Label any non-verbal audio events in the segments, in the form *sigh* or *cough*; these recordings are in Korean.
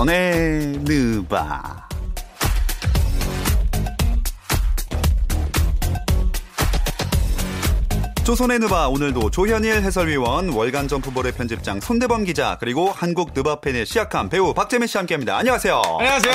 조선의 느바. 조선의 느바 오늘도 조현일 해설위원, 월간 점프볼의 편집장 손대범 기자 그리고 한국 느바 팬의 시약한 배우 박재민 씨 함께합니다. 안녕하세요. 안녕하세요.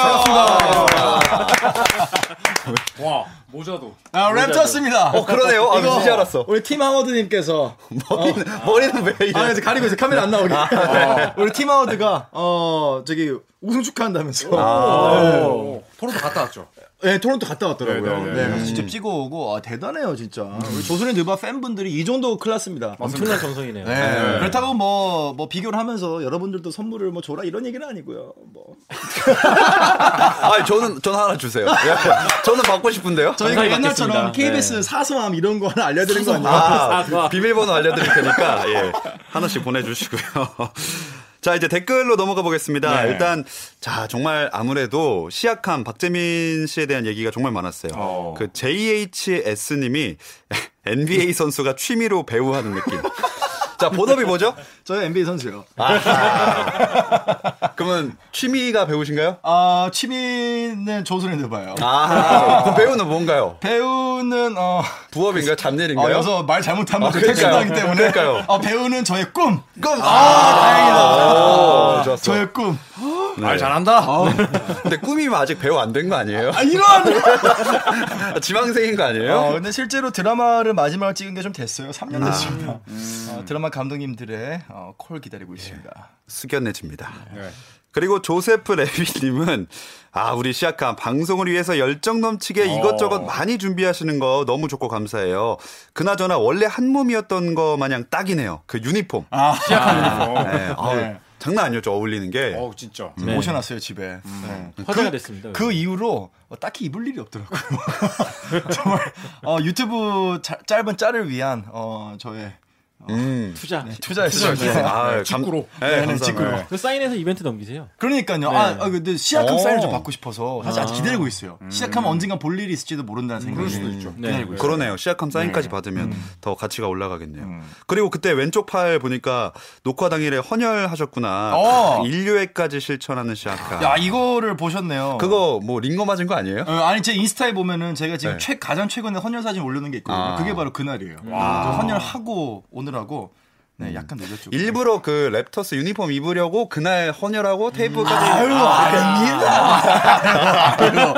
*laughs* 와 모자도. 아, 랩터스입니다. 어 그러네요. 아, 이거 이제 알았어. 우리 팀 하워드님께서 머리는 머리는 왜 이래? 아, 이제 가리고 있어. 카메라 안 나오게. *laughs* 어, 우리 팀 하워드가 어 저기 우승 축하한다면서. 오, 토론토 갔다 왔죠. 네, 토론토 갔다 왔더라고요. 네, 네, 네, 네. 그래서 직접 찍어 오고 아, 대단해요, 진짜. 우리 조선의 느바 팬분들이 이 정도 클래스입니다. 엄청난 정성이네요. 네. 그렇다고 뭐, 뭐 비교를 하면서 여러분들도 선물을 뭐 줘라 이런 얘기는 아니고요. 뭐. *laughs* 아 저는 전 하나 주세요. *laughs* 저는 받고 싶은데요. 저희가 옛날처럼. KBS 사소함 이런 거 하나 알려드린 거 아니에요? 아, 사과. 비밀번호 알려드릴 테니까 예, 하나씩 보내주시고요. 자 이제 댓글로 넘어가 보겠습니다. 네. 일단 자 정말 아무래도 시약한 박재민 씨에 대한 얘기가 정말 많았어요. 어. 그 JHS님이 *laughs* NBA 선수가 취미로 배우하는 느낌. *laughs* 자 본업이 뭐죠? 저희 NBA 선수요. 그러면 취미가 배우신가요? 아, 취미는 조선의 느바요. 아, 그 배우는 뭔가요? 배우는 어, 부업인가요? 잡일인가요? 어 여기서 말 잘못하면 아, 아, 때문에 그러니까요. 어, 배우는 저의 꿈. 꿈! 아, 다행이다. 오, 좋았어. 저의 꿈. 말 잘한다. 근데 꿈이면 아직 배우 안 된 거 아니에요? 아, 이런. *laughs* 지망생인 거 아니에요? 어, 근데 실제로 드라마를 마지막으로 찍은 게 좀 됐어요. 3년 됐습니다. 어, 드라마 감독님들의 어, 콜 기다리고 있습니다. 숙연해집니다. 네. 그리고 조세프 레비님은 아 우리 시아카 방송을 위해서 열정 넘치게 이것저것 많이 준비하시는 거 너무 좋고 감사해요. 그나저나 원래 한 몸이었던 거 마냥 딱이네요. 그 유니폼. 시작한 유니폼. 네. 네. 장난 아니었죠 어울리는 게. 어 진짜. 네. 모셔놨어요 집에. 네. 화제가 됐습니다. 그 이후로 어, 딱히 입을 일이 없더라고요. *laughs* 정말 어, 유튜브 자- 짧은 짤을 위한 어, 저의 음. 투자. 투자였어요. 투자. 아, 감, 직구로. 네, 네. 직구로. 그 사인해서 이벤트 넘기세요. 그러니까요. 아, 아, 근데 시작함 오. 사인을 좀 받고 싶어서 사실 아직 아. 기다리고 있어요. 시작하면 언젠가 볼 일이 있을지도 모른다는 생각이 그럴 수도 있죠. 네. 기다리고 있어요. 그러네요. 시약함 사인까지 받으면 더 가치가 올라가겠네요. 그리고 그때 왼쪽 팔 보니까 녹화 당일에 헌혈하셨구나. 어. 인류애까지 실천하는 시약함. 야 이거를 보셨네요. 그거 뭐 링거 맞은 거 아니에요? 어, 아니 제 인스타에 보면은 제가 지금 네. 최, 가장 최근에 헌혈 사진 올려놓은 게 있거든요. 아. 그게 바로 그날이에요. 저 헌혈하고 오늘하고 네, 약간 늦었죠. 일부러 그 랩터스 유니폼 입으려고 그날 헌혈하고 테이프까지 아유 아닙니다. 아유,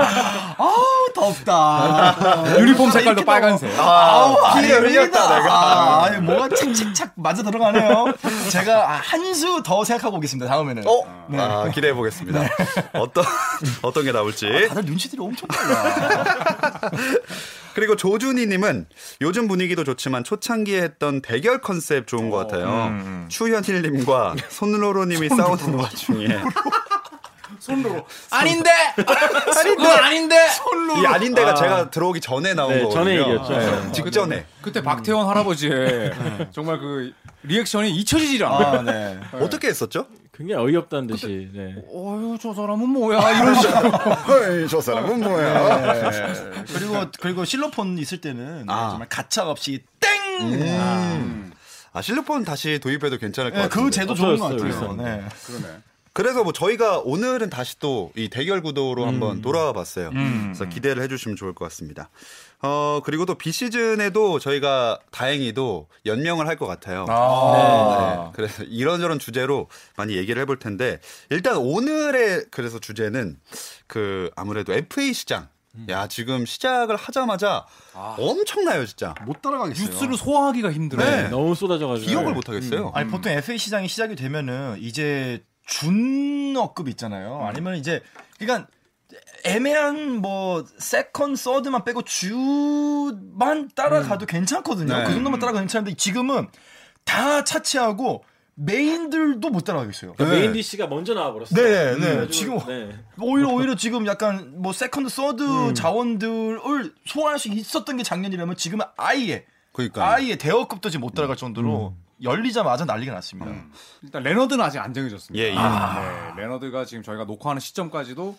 아우 덥다. 유니폼 색깔도 빨간색. 아우 피가 흘렸다. 내가. 아, 아니 뭐가 착착착 맞아 들어가네요. 제가 한 수 더 생각하고 오겠습니다. 다음에는. 어? 아, 기대해 보겠습니다. 어떤 어떤 게 나올지. 다들 눈치들이 엄청 빨라. *laughs* 그리고 조준희님은 요즘 분위기도 좋지만 초창기에 했던 대결 컨셉 좋은 것 같아요. 추현일님과 *laughs* 손로로님이 싸우는 와중에 *laughs* 손으로. 아닌데. 아닌데. 아닌데. 이 아닌데가 제가 들어오기 전에 나온 네, 거거든요. 전에 얘기였죠. 네, 직전에. 그때 박태원 할아버지의 정말 그 리액션이 잊혀지질 않아. 아, 네. 어떻게 했었죠? 굉장히 어이없다는 듯이. 네. 어휴 저 사람은 뭐야 이런 식으로. *laughs* 저 사람은 뭐야? 네. 그리고 그리고 실로폰 있을 때는 아. 정말 가차 없이 땡. 음. 아 실로폰 다시 도입해도 괜찮을 것 네, 같아요. 그 제도 좋은 것 같아요. 요새. 네. 그러네. 그래서 뭐 저희가 오늘은 다시 또 이 대결 구도로 한번 돌아와 봤어요. 그래서 기대를 해주시면 좋을 것 같습니다. 어, 그리고 또 비시즌에도 저희가 다행히도 연명을 할 것 같아요. 네. 그래서 이런저런 주제로 많이 얘기를 해볼 텐데 일단 오늘의 그래서 주제는 그 아무래도 FA 시장. 야 지금 시작을 하자마자 엄청나요 진짜. 못 따라가겠어요. 뉴스를 소화하기가 힘들어. 네. 너무 쏟아져가지고. 기억을 못 하겠어요. 아니 보통 FA 시장이 시작이 되면은 이제 준어급 있잖아요. 아니면 이제 그러니까 애매한 뭐 second third만 빼고 주만 따라가도 괜찮거든요. 네. 그 정도만 따라가도 괜찮은데 지금은 다 차치하고 메인들도 못 따라가겠어요. 그러니까 main dish가 먼저 나와버렸어요. 네, 네. 그래가지고, 지금 네. 오히려 오히려 지금 약간 뭐 second third 자원들을 소화할 수 있었던 게 작년이라면 지금은 아예 그러니까 아예 대여급도 지금 못 따라갈 정도로 열리자마자 난리가 났습니다. 일단 레너드는 아직 안 정해졌습니다. 예, 예. 네, 레너드가 지금 저희가 녹화하는 시점까지도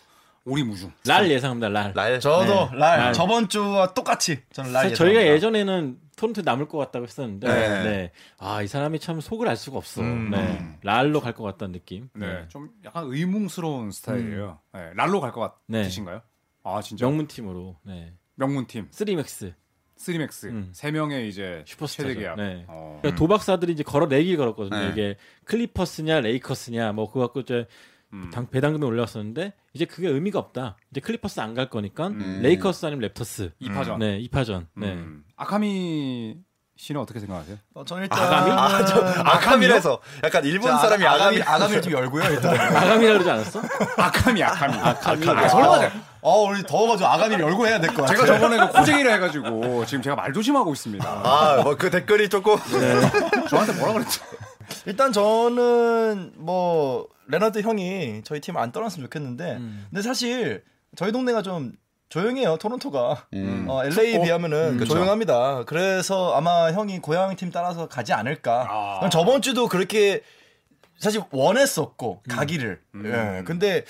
오리무중. 랄 예상합니다. 랄. 랄. 저도 네. 랄 랄. 저번 주와 똑같이 저는 랄 저희가. 예전에는 토론토에 남을 것 같다고 했었는데, 네. 네. 아, 이 사람이 참 속을 알 수가 없어. 음. 네. 랄로 갈 것 같다는 느낌. 네, 좀 약간 의문스러운 스타일이에요. 네, 랄로 갈것 네. 같으신가요? 아 진짜 명문팀으로. 네. 명문팀 3 max. 3 max 음. 세 명의 이제 슈퍼스타죠. 최대 계약. 네. 어. 그러니까 도박사들이 이제 걸어 내기 걸었거든요. 네. 이게 클리퍼스냐 레이커스냐 뭐 그거 갖고 이제 음. 당, 배당금이 올라왔었는데 이제 그게 의미가 없다. 이제 클리퍼스 안 갈 거니까 음. 레이커스 아니면 랩터스. 이파전. 네, 이파전. 네. 음. 아카미 씨는 어떻게 생각하세요? 어, 저는 일단 아가미? 아, 저 아카미라서 약간 일본 자, 사람이 아가미 아가미를 좀 열고요 일단. *laughs* 아감이라 그러지 않았어? 아카미 아카미. 아카미. 아, 설마 어 우리 더워가지고 아가미를 열고 해야 될 것 같아. 제가 저번에 그 코쟁이라 해가지고 지금 제가 말 조심하고 있습니다. 아, 뭐 그 댓글이 조금 저한테 뭐라 그랬죠? 일단 저는 뭐 레나드 형이 저희 팀 안 떠났으면 좋겠는데 음. 근데 사실 저희 동네가 좀 조용해요 토론토가 음. 어, LA 춥고. 비하면은 그쵸. 조용합니다 그래서 아마 형이 고향 팀 따라서 가지 않을까 아. 저번 주도 그렇게 사실 원했었고 음. 가기를 예. 근데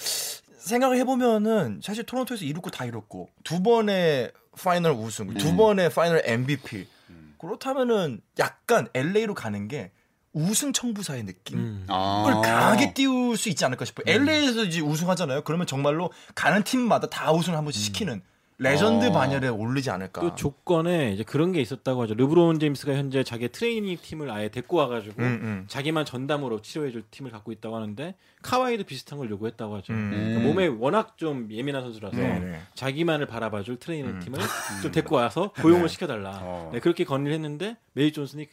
생각을 해보면은 사실 토론토에서 이뤘고 다 이뤘고 두 번의 파이널 우승 두 번의 파이널 MVP 음. 그렇다면은 약간 LA로 가는 게 우승 청부사의 느낌 음. 아. 을 강하게 띄울 수 있지 않을까 싶어요. LA에서 이제 우승하잖아요. 그러면 정말로 가는 팀마다 다 우승을 한 번씩 시키는 레전드 어. 반열에 오르지 않을까. 또 조건에 이제 그런 게 있었다고 하죠. 르브론 제임스가 현재 자기 트레이닝 팀을 아예 데리고 와가지고 음, 음. 자기만 전담으로 치료해줄 팀을 갖고 있다고 하는데 카와이도 비슷한 걸 요구했다고 하죠. 음. 그러니까 몸에 워낙 좀 예민한 선수라서 네, 네. 자기만을 바라봐줄 트레이닝 음. 팀을 좀 데리고 와서 *laughs* 고용을 네. 시켜달라. 어. 네, 그렇게 건의를 했는데 매직 존슨이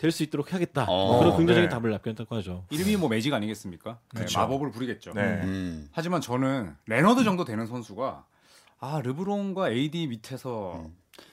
될 수 있도록 하겠다. 어. 그런 긍정적인 네. 답을 남겼다고 하죠. 이름이 뭐 매직 아니겠습니까? 네. 마법을 부리겠죠. 네. 음. 하지만 저는 레너드 정도 되는 선수가 아 르브론과 AD 밑에서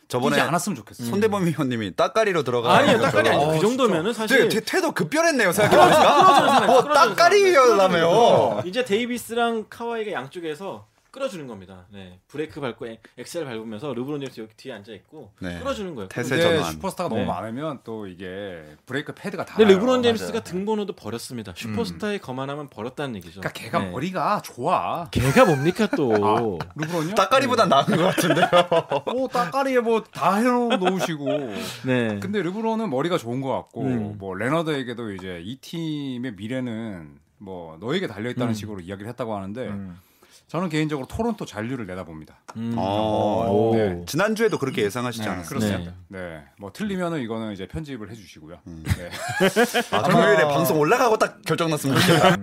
저번에 뛰지 않았으면 좋겠어. 요 손대범 위원님이 따까리로 들어가. 아니요, 따까리 아니고 어, 그 정도면은 사실 되게 태도 급변했네요 생각해보니까. 뭐 따까리라며요. 이제 데이비스랑 카와이가 양쪽에서 끌어주는 겁니다. 네, 브레이크 밟고 엑- 엑셀 밟으면서 르브론 제임스 여기 뒤에 앉아 있고 네. 끌어주는 거예요. 태세 근데 전환. 슈퍼스타가 네. 너무 많으면 또 이게 브레이크 패드가 다. 근데 르브론 제임스가 맞아요. 등번호도 버렸습니다. 슈퍼스타의 거만함은 버렸다는 얘기죠. 그러니까 걔가 네. 머리가 좋아. 걔가 뭡니까 또? 아, 르브론요? 따까리보단 나은 것 같은데요. *laughs* 뭐 따까리에 뭐 다 해놓으시고. 네. 근데 르브론은 머리가 좋은 것 같고 음. 뭐 레너드에게도 이제 이 팀의 미래는 뭐 너에게 달려 있다는 음. 식으로 이야기를 했다고 하는데 음. 저는 개인적으로 토론토 잔류를 내다봅니다. 음. 어, 오. 네. 지난주에도 그렇게 예상하시지 네, 않았어요? 그렇습니다. 네. 뭐 틀리면은 이거는 이제 편집을 해주시고요. 음. 네. *laughs* 아, 금요일에 방송 올라가고 딱 결정 났으면 좋겠다.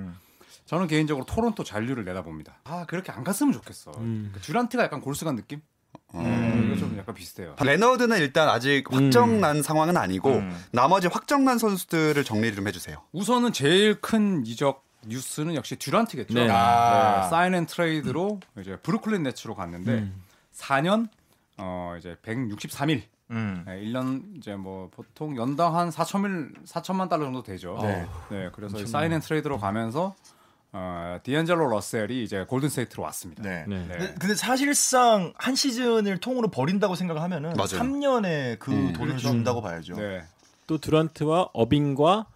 저는 개인적으로 토론토 잔류를 내다봅니다. 아 그렇게 안 갔으면 좋겠어. 음. 그 듀란트가 약간 골수간 느낌? 어. 네, 이거 좀 약간 비슷해요. 레너드는 일단 아직 확정난 상황은 아니고 음. 나머지 확정난 선수들을 정리를 좀 해주세요. 우선은 제일 큰 이적 뉴스는 역시 듀란트겠죠. 네. 아. 네, sign and trade로 이제 브루클린 네츠로 갔는데 음. 4년 어 이제 163 mil. 음. 네, 1년 이제 뭐 보통 연당 한 4천일 4천만 달러 정도 되죠. 네. 네, 그래서 sign and trade로 가면서 어 디안젤로 러셀이 이제 골든 스테이트로 왔습니다. 네. 네. 네. 근데, 근데 사실상 한 시즌을 통으로 버린다고 생각을 하면은 맞아요. 3년에 그 음. 돈을 준다고 봐야죠. 네. 또 듀란트와 어빙과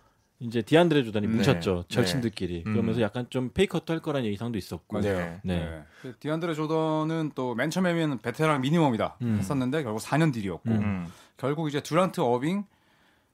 이제 디안드레 조단이 네. 뭉쳤죠. 네. 절친들끼리. 음. 그러면서 약간 좀 pay cut 할 거라는 예상도 있었고. 맞아요. 네. 네. 네. 그 디안드레 조던은 또 맨 처음에는 베테랑 minimum이다 음. 했었는데 결국 4년 deal이었고 음. 결국 이제 듀란트 어빙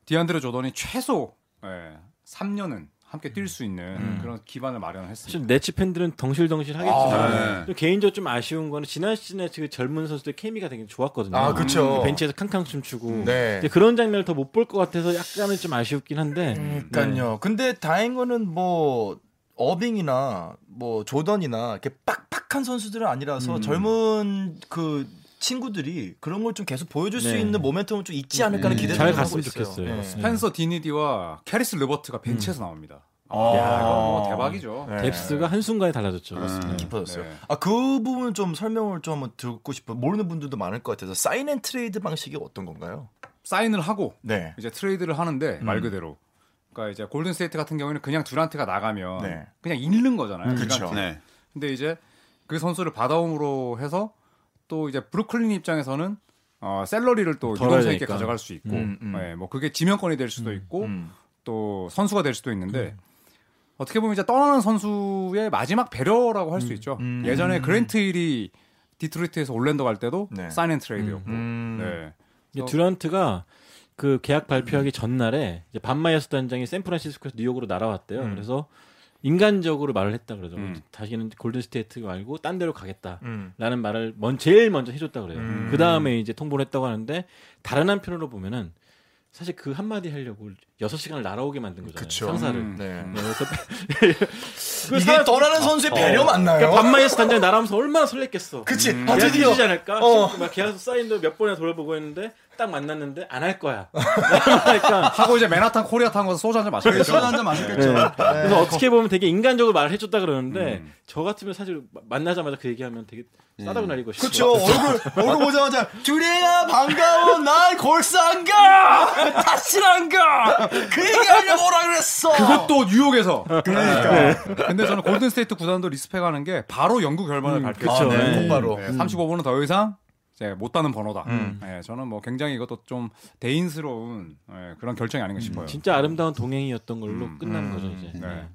디안드레 조던이 최소 예, 3년은 함께 뛸 수 있는 음. 그런 기반을 마련했습니다. 사실 네츠 팬들은 덩실덩실 하겠지만 아, 네. 좀 개인적으로 좀 아쉬운 거는 지난 시즌에 그 젊은 선수들 케미가 되게 좋았거든요. 아, 그쵸. 벤치에서 캉캉 춤추고. 네. 이제 그런 장면을 더 못 볼 것 같아서 약간은 좀 아쉬웠긴 한데. 네. 그러니까요. 근데 다행인 거는 뭐 어빙이나 뭐 조던이나 이렇게 빡빡한 선수들은 아니라서 음. 젊은 그 친구들이 그런 걸 좀 계속 보여줄 수 네. 있는 모멘텀은 좀 있지 않을까는 음. 기대를 잘 하고 갔으면 있어요. 좋겠어요. 네. 네. 스펜서 디니디와 캐리스 르버트가 벤치에서 나옵니다. 아. 야, 이거 뭐 대박이죠. 네. depth가 한순간에 달라졌죠. 음. 깊어졌어요. 네. 아 그 부분 좀 설명을 좀 한번 듣고 싶어. 모르는 분들도 많을 것 같아서 sign and trade 방식이 어떤 건가요? 사인을 하고 네. 이제 트레이드를 하는데 음. 말 그대로. 그러니까 이제 골든 스테이트 같은 경우에는 그냥 듀란트가 나가면 네. 그냥 잃는 거잖아요. 음. 그쵸. 네. 근데 이제 그 선수를 받아옴으로 해서 또 이제 브루클린 입장에서는 어, salary를 또 유동성 있게 되니까. 가져갈 수 있고, 음, 음. 네, 뭐 그게 지명권이 될 수도 있고, 음. 또 선수가 될 수도 있는데 어떻게 보면 이제 떠나는 선수의 마지막 배려라고 할 수 있죠. 음. 예전에 그랜트 힐이 디트로이트에서 올랜도 갈 때도 네. sign and trade였고. 음. 네. 듀란트가 그 계약 발표하기 전날에 이제 밥 마이어스 단장이 샌프란시스코에서 뉴욕으로 날아왔대요. 음. 그래서 인간적으로 말을 했다 그러죠. 음. 다시는 골든 스테이트 말고 딴 데로 가겠다. 음. 라는 말을 먼 제일 먼저 해줬다 그래요. 음. 그 다음에 이제 통보를 했다고 하는데 다른 한편으로 보면은 사실 그 한마디 하려고 6시간을 날아오게 만든 거잖아요. 그쵸. 상사를. 음. 네. 네, 그래서 *laughs* 그 이게 떠나는 선수의 배려 맞나요? 그러니까 밥 마이어스 단장이 날아오면서 얼마나 설렜겠어. 그치. 음. 아, 드디어. 해주지 않을까? 어. 막 계약서 사인도 몇 번이나 돌아보고 했는데 딱 만났는데 안 할 거야. *laughs* 그러니까 하고 이제 맨하탄 코리아타운 가서 소주 한 잔 마셨겠죠. 소주 한 잔 마셨겠죠. 네. 그래서 어떻게 보면 되게 인간적으로 말을 해줬다 그러는데 음. 저 같으면 사실 만나자마자 그 얘기하면 되게 싸대기 날리고 싶어. 그렇죠. 얼굴 얼굴 보자마자 주리야 반가워. 난 골스 안 가. 다시 안 가. 그 얘기하려고 오라 그랬어. 그것도 뉴욕에서. 그러니까. 네. 근데 저는 골든 스테이트 구단도 respect하는 게 바로 영구 결번을 발표했죠. 그쵸. 아, 네. 네. 곧바로. 네, 35번은 더 이상 이제 못 다는 번호다. 음. 네, 저는 뭐 굉장히 이것도 좀 대인스러운 네, 그런 결정이 아닌가 싶어요. 진짜 아름다운 동행이었던 걸로 음. 끝난 음. 거죠 이제. 네.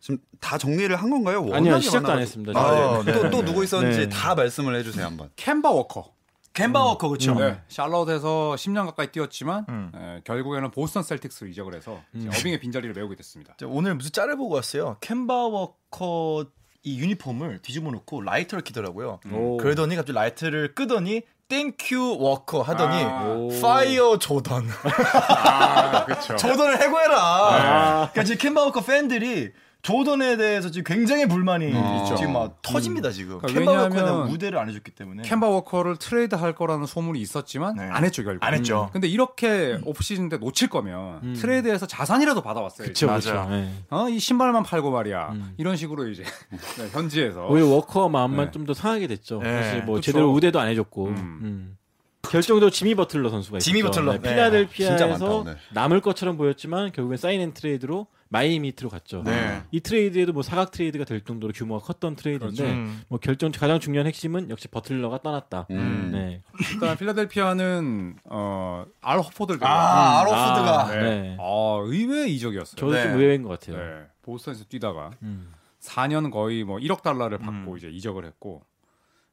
지금 다 정리를 한 건가요? 아니요, 시작도 안 많아가지고. 했습니다. 아, 네. 또, 네. 또 누구 있었는지 네. 다 말씀을 해주세요 한번. 켐바 워커. 켐바 워커 그렇죠. 네, 샬럿에서 10년 가까이 뛰었지만 음. 에, 결국에는 보스턴 셀틱스로 이적을 해서 어빙의 빈자리를 메우게 됐습니다. 자, 오늘 무슨 짤을 보고 왔어요. 켐바 워커 이 유니폼을 뒤집어 놓고 라이터를 키더라고요. 오. 그러더니 갑자기 라이터를 끄더니 thank you 워커 하더니 아. 오. fire 조던. 아. 조던을 *laughs* 해고해라. 아. 그러니까 지금 켐바 워커 팬들이 조던에 대해서 지금 굉장히 불만이 있죠. 지금 막 터집니다 지금. 그러니까 왜냐하면 대한 무대를 안 해줬기 때문에. 켐바 워커를 트레이드 할 거라는 소문이 있었지만 네. 안 했죠 결국. 안 했죠. 근데 이렇게 off-season 때 놓칠 거면 음. 트레이드에서 자산이라도 받아왔어요. 그쵸 맞아. 네. 어, 이 신발만 팔고 말이야. 음. 이런 식으로 이제 *laughs* 네, 현지에서 오히려 워커 마음만 네. 좀더 상하게 됐죠. 네. 사실 뭐 그쵸. 제대로 우대도 안 해줬고. 음. 음. 결정적으로 지미 버틀러 선수가 있었죠. 지미 버틀러. 네, 네. 필라델피아에서 네. 남을 것처럼 보였지만 결국엔 sign and trade로 마이애미 히트로 갔죠. 네. 이 트레이드에도 뭐 사각 트레이드가 될 정도로 규모가 컸던 트레이드인데 음. 뭐 결정 가장 중요한 핵심은 역시 버틀러가 떠났다. 음. 네. 일단 필라델피아는 어, 알 호포드를 아, 데려왔고. 알 호포드가. 아, 네. 아, 의외의 이적이었어요. 저도 네. 좀 의외인 것 같아요. 네. 보스턴에서 뛰다가 음. 4년 거의 뭐 1억 달러를 받고 이제 이적을 했고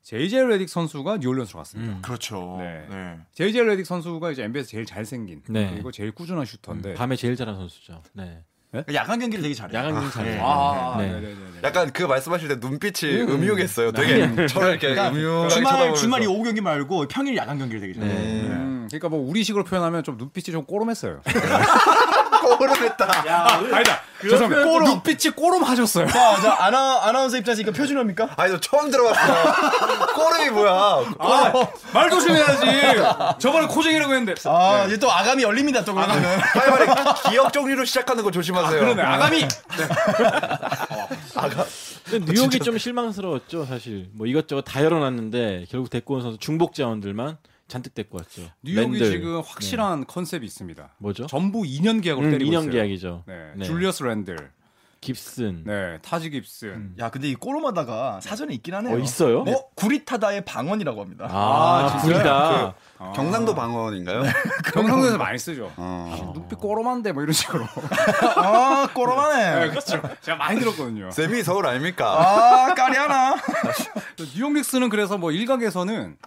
제이제 레딕 선수가 뉴올리언스로 갔습니다. 음. 그렇죠. 네. 네. 제이제 레딕 선수가 이제 NBA에서 제일 잘생긴 네. 그리고 제일 꾸준한 슈터인데 밤에 제일 잘하는 선수죠. 네. 야간 경기를 되게 잘해요. 야간 경기 잘해요. 아, 네. 네. 네네네. 약간 그 말씀하실 때 눈빛이 음흉했어요. 되게 *laughs* 저를 이렇게 음흉하게 그러니까 주말 쳐다보면서. 주말이 오후 경기 말고 평일 야간 경기를 되게 잘해요. 네. 음, 그러니까 뭐 우리식으로 표현하면 좀 눈빛이 좀 꼬름했어요. *laughs* 꼬름했다. 야, 아니다. 죄송합니다. 꼬름. 눈빛이 꼬름하셨어요. 자, 자 아나 아나운서 입장에서 이거 표준어입니까? 아니 저 처음 들어봤어요. 꼬름이 뭐야? 아, 말 조심해야지. 저번에 코쟁이라고 했는데. 아, 이제 또 아감이 열립니다. 또 그러면은. 빨리 빨리 기억 종류로 시작하는 거 조심하세요. 그러네. *laughs* 아가미. 근데 뉴욕이 좀 실망스러웠죠, 사실. 뭐 이것저것 다 열어놨는데 결국 데리고 온 선수 중복 자원들만 잔뜩 데리고 왔죠. 뉴욕이 랜들. 지금 확실한 컨셉이 있습니다. 뭐죠? 전부 2년 계약으로 음, 때리고 2년 있어요. 계약이죠. 네. 네. 줄리어스 랜들, 깁슨. 네, 타지 깁슨. 음. 야, 근데 이 꼬로마다가 사전에 있긴 하네요. 어 있어요? 어, 구리타다의 방언이라고 합니다. 아, 아, 구리다. 아. 경상도 방언인가요? *laughs* *laughs* 경상도에서 많이 쓰죠. 어. 눈빛 꼬름한데 뭐 이런 식으로. *laughs* 아, 꼬로마네. 그렇죠. 제가 많이 들었거든요. 쌤이 서울 아닙니까? 아, 까리하나. 뉴욕 닉스는 그래서 뭐 일각에서는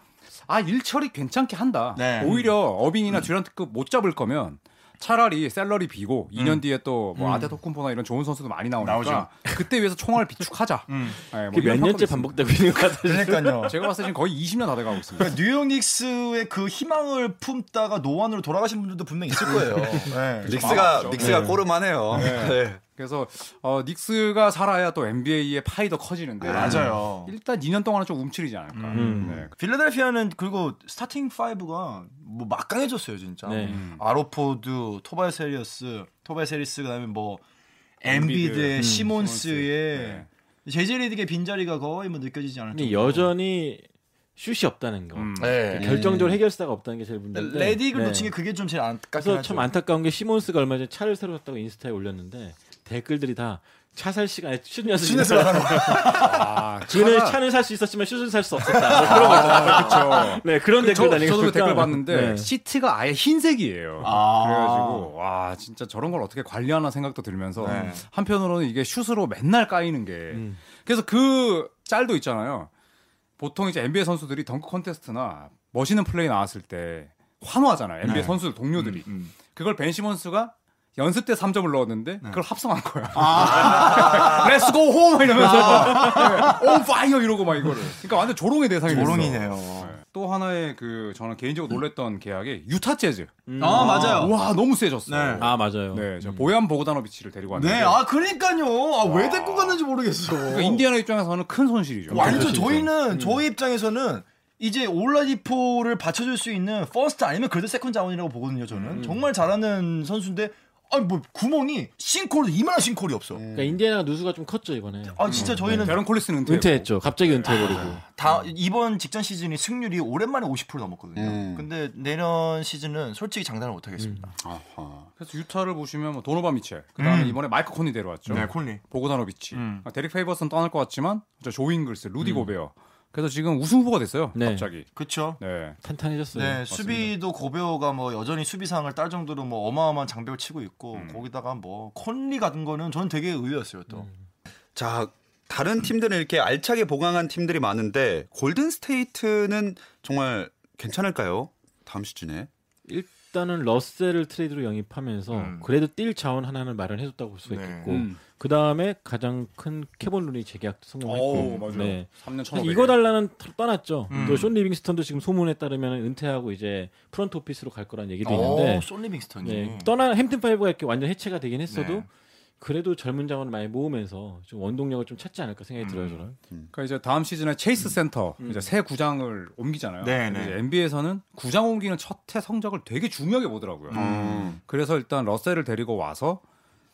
아 일처리 괜찮게 한다. 네. 오히려 어빙이나 듀란트급 못 잡을 거면 차라리 샐러리 비고 2년 뒤에 또뭐 음. 아데토쿤포나 이런 좋은 선수도 많이 나오니까 나오죠. 그때 위해서 총알을 비축하자. *laughs* 음. 네, 뭐 그게 몇 이런 년째 반복되고 있는 것 같아요. 그러니까요. *laughs* 제가 봤을 때 지금 거의 20년 다 돼가고 있습니다. 그러니까 뉴욕 닉스의 그 희망을 품다가 노안으로 돌아가신 분들도 분명 있을 거예요. *laughs* 네. 닉스가 많았죠. 닉스가 네. 꼬름하네요. 네. 그래서 어, 닉스가 살아야 또 NBA의 파이 더 커지는데 맞아요. 일단 2년 동안은 좀 움츠리지 않을까. 음. 네. 필라델피아는 그리고 starting 5가 뭐 막강해졌어요 진짜. 네. 음. 알 호포드, 토바이어스 해리스, 토바이어스 해리스 그다음에 뭐 엠비드, 음, 시몬스의 네. 제제 리딕의 빈자리가 거의 뭐 느껴지지 않을 정도로. 여전히 슛이 없다는 거. 음. 네. 결정적으로 해결사가 없다는 게 제일 문제인데. 레딕을 네. 놓친 게 그게 좀 제일 안타깝긴 그래서 하죠. 참 안타까운 게 시몬스가 얼마 전에 차를 새로 샀다고 인스타에 올렸는데 댓글들이 다 차 살 시간에 슛 연습 신에서 말하는 거. 아, 그는 차는 살 수 있었지만 슛은 살 수 없었다. 뭐 그런 거 있잖아요. 그렇죠. 네 그런 그 댓글 저, 다니고 저도 댓글 봤는데 네. 시트가 아예 흰색이에요. 아. 그래가지고 와 진짜 저런 걸 어떻게 관리하나 생각도 들면서 네. 한편으로는 이게 슛으로 맨날 까이는 게 음. 그래서 그 짤도 있잖아요. 보통 이제 NBA 선수들이 덩크 contest나 멋있는 플레이 나왔을 때 환호하잖아요. NBA 네. 선수들 동료들이 음. 그걸 벤 시몬스가 연습 때 3점을 넣었는데 그걸 합성한 거야. 아. let's go home 이러면서 on fire 이러고 막 이거를. 그러니까 완전 조롱의 대상이 됐어. 조롱이네요. 네. 또 하나의 그 저는 개인적으로 놀랬던 계약이 유타 재즈. 음. 아, 맞아요. 와 너무 세졌어. 네. 아 맞아요. 네, 저 보얀 보그다노비치를 데리고 왔는데. 네, 아 그러니까요. 아, 왜 데리고 갔는지 모르겠어. 그러니까 인디아나 입장에서는 큰 손실이죠. 완전. 저희는 저희 입장에서는 이제 올라디포를 받쳐줄 수 있는 first 아니면 그래도 second 자원이라고 보거든요. 저는 정말 잘하는 선수인데 아니 뭐 구멍이 싱크홀 이만한 싱크홀이 없어. 그러니까 인디애나가 누수가 좀 컸죠 이번에. 아 진짜 저희는 대런 콜리스는 은퇴. 은퇴했죠. 갑자기 은퇴해버리고. 다 이번 직전 시즌이 승률이 오랜만에 50% 넘었거든요. 음. 근데 내년 시즌은 솔직히 장담을 못 하겠습니다. 아하. 그래서 유타를 보시면 뭐 도노반 미첼, 그다음에 음. 이번에 마이크 콘리 데려왔죠. 네, 콘리. 보그다노비치, 음. 아, 데릭 페이버스는 떠날 것 같지만 저 조 잉글스, 루디 고베어. 그래서 지금 우승 후보가 됐어요. 네. 갑자기. 그렇죠. 네. 탄탄해졌어요. 네, 수비도 고베어가 뭐 여전히 수비상을 딸 정도로 뭐 어마어마한 장벽을 치고 있고 음. 거기다가 뭐 콘리 같은 거는 저는 되게 의외였어요 또. 자, 다른 팀들은 이렇게 알차게 보강한 팀들이 많은데 골든 스테이트는 정말 괜찮을까요? 다음 시즌에. 일단은 러셀을 트레이드로 영입하면서 음. 그래도 뛸 자원 하나는 마련해 줬다고 볼 수가 네. 있겠고 음. 그 다음에 가장 큰 케본 루니 재계약 성공했고 네. 3년 1 사실 5 이궈달라는 떠났죠. 음. 또 숀 리빙스턴도 지금 소문에 따르면 은퇴하고 이제 front office로 갈 거란 얘기도 오, 있는데 숀 리빙스턴이. 네, 떠나 햄튼 파이브가 이렇게 완전 해체가 되긴 했어도 네. 그래도 젊은 자원을 많이 모으면서 좀 원동력을 좀 찾지 않을까 생각이 음. 들어요 저는. 그러니까 이제 다음 시즌에 체이스 센터 음. 이제 새 구장을 옮기잖아요. 네, 근데 네. 이제 NBA에서는 구장 옮기는 첫 해 성적을 되게 중요하게 보더라고요. 음. 그래서 일단 러셀을 데리고 와서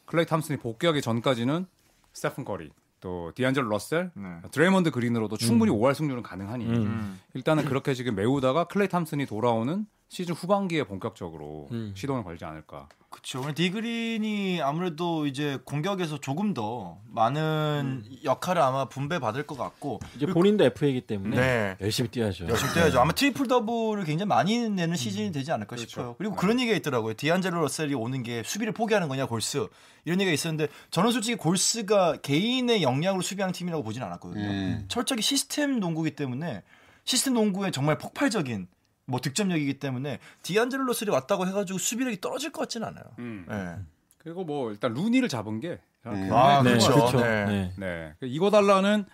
클레이 탐슨이 복귀하기 전까지는 스테픈 커리, 또 디안젤로 러셀, 네. 드레이먼드 그린으로도 충분히 5할 승률은 가능하니 음. 음. 일단은 그렇게 지금 메우다가 클레이 탐슨이 돌아오는 시즌 후반기에 본격적으로 음. 시동을 걸지 않을까. 그렇죠. 오늘 디그린이 아무래도 이제 공격에서 조금 더 많은 역할을 아마 분배 받을 것 같고. 이제 본인도 FA이기 때문에 네. 열심히 뛰어야죠. 열심히 뛰어야죠. 아마 트리플 더블을 굉장히 많이 내는 시즌이 되지 않을까 그렇죠. 싶어요. 그리고 그런 얘기가 있더라고요. 디안젤로 러셀이 오는 게 수비를 포기하는 거냐 골스 이런 얘기가 있었는데 저는 솔직히 골스가 개인의 역량으로 수비하는 팀이라고 보진 않았거든요. 음. 철저히 시스템 농구기 때문에 시스템 농구에 정말 폭발적인 뭐 득점력이기 때문에 디안젤로 러셀이 왔다고 해가지고 수비력이 떨어질 것 같지는 않아요. 음. 네. 그리고 뭐 일단 루니를 잡은 게 음. 아, 큰 네, 것 그렇죠. 그렇죠. 네. 네. 네. 이거 달라는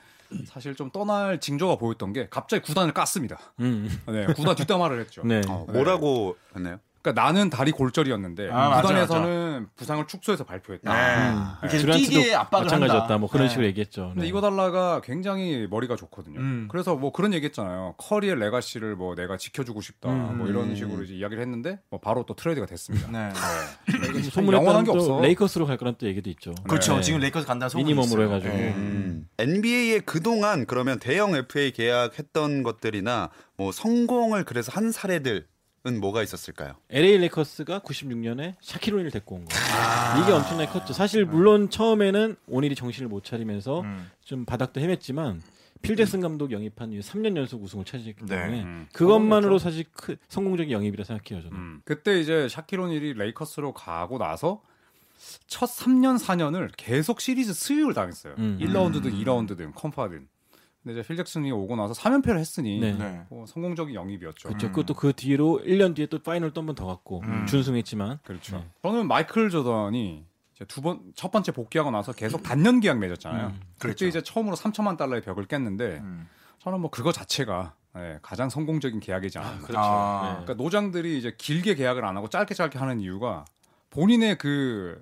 사실 좀 떠날 징조가 보였던 게 갑자기 구단을 깠습니다. 음. 네, 구단 뒷담화를 했죠. 네. 어, 뭐라고 했나요? 그러니까 나는 다리 골절이었는데 아, 맞아, 구단에서는 부상을 축소해서 발표했다. 네. 계속 듀란트도 뛰기에 압박을 마찬가지였다. 한다. 뭐 그런 네. 식으로 얘기했죠. 근데 네. 이거달라가 굉장히 머리가 좋거든요. 음. 그래서 뭐 그런 얘기했잖아요. 커리의 레가시를 뭐 내가 지켜주고 싶다. 음. 뭐 이런 식으로 이제 이야기를 했는데 뭐 바로 또 트레이드가 됐습니다. 네. *laughs* 소문에 영원한 따르면 게또 없어. 레이커스로 갈 거란 또 얘기도 있죠. 그렇죠. 네. 지금 레이커스 간다는 소문이 minimum으로 있어요. 해가지고. 네. 음. NBA에 그동안 그러면 대형 FA 계약했던 것들이나 뭐 성공을 그래서 한 사례들 은 뭐가 있었을까요? LA 레이커스가 96년에 샤킬 오닐을 데리고 온 거예요. 이게 엄청나게 컸죠. 사실 물론 처음에는 오닐이 정신을 못 차리면서 음. 좀 바닥도 헤맸지만 필 잭슨 감독 영입한 이후 3년 연속 우승을 차지했기 네. 때문에 음. 그것만으로 사실 크, 성공적인 영입이라 생각해요 저는. 음. 그때 이제 샤킬 오닐이 레이커스로 가고 나서 첫 3년 4년을 계속 시리즈 sweep을 당했어요. 음. 1라운드든 2라운드든 컨파든. 근데 이제 필 잭슨이 오고 나서 3연패를 했으니 네. 네. 뭐 성공적인 영입이었죠. 그렇죠. 음. 그것도 그 뒤로 1년 뒤에 또 final 또 한 번 더 갔고 음. 준우승했지만 그렇죠. 네. 저는 마이클 조던이 이제 두번 첫 번째 복귀하고 나서 계속 단년 계약 맺었잖아요. 음. 그때 그렇죠. 이제 처음으로 3천만 달러의 벽을 깼는데 음. 저는 뭐 그거 자체가 예, 가장 성공적인 계약이지 않았나. 그렇죠. 아. 네. 그러니까 노장들이 이제 길게 계약을 안 하고 짧게 짧게 하는 이유가 본인의 그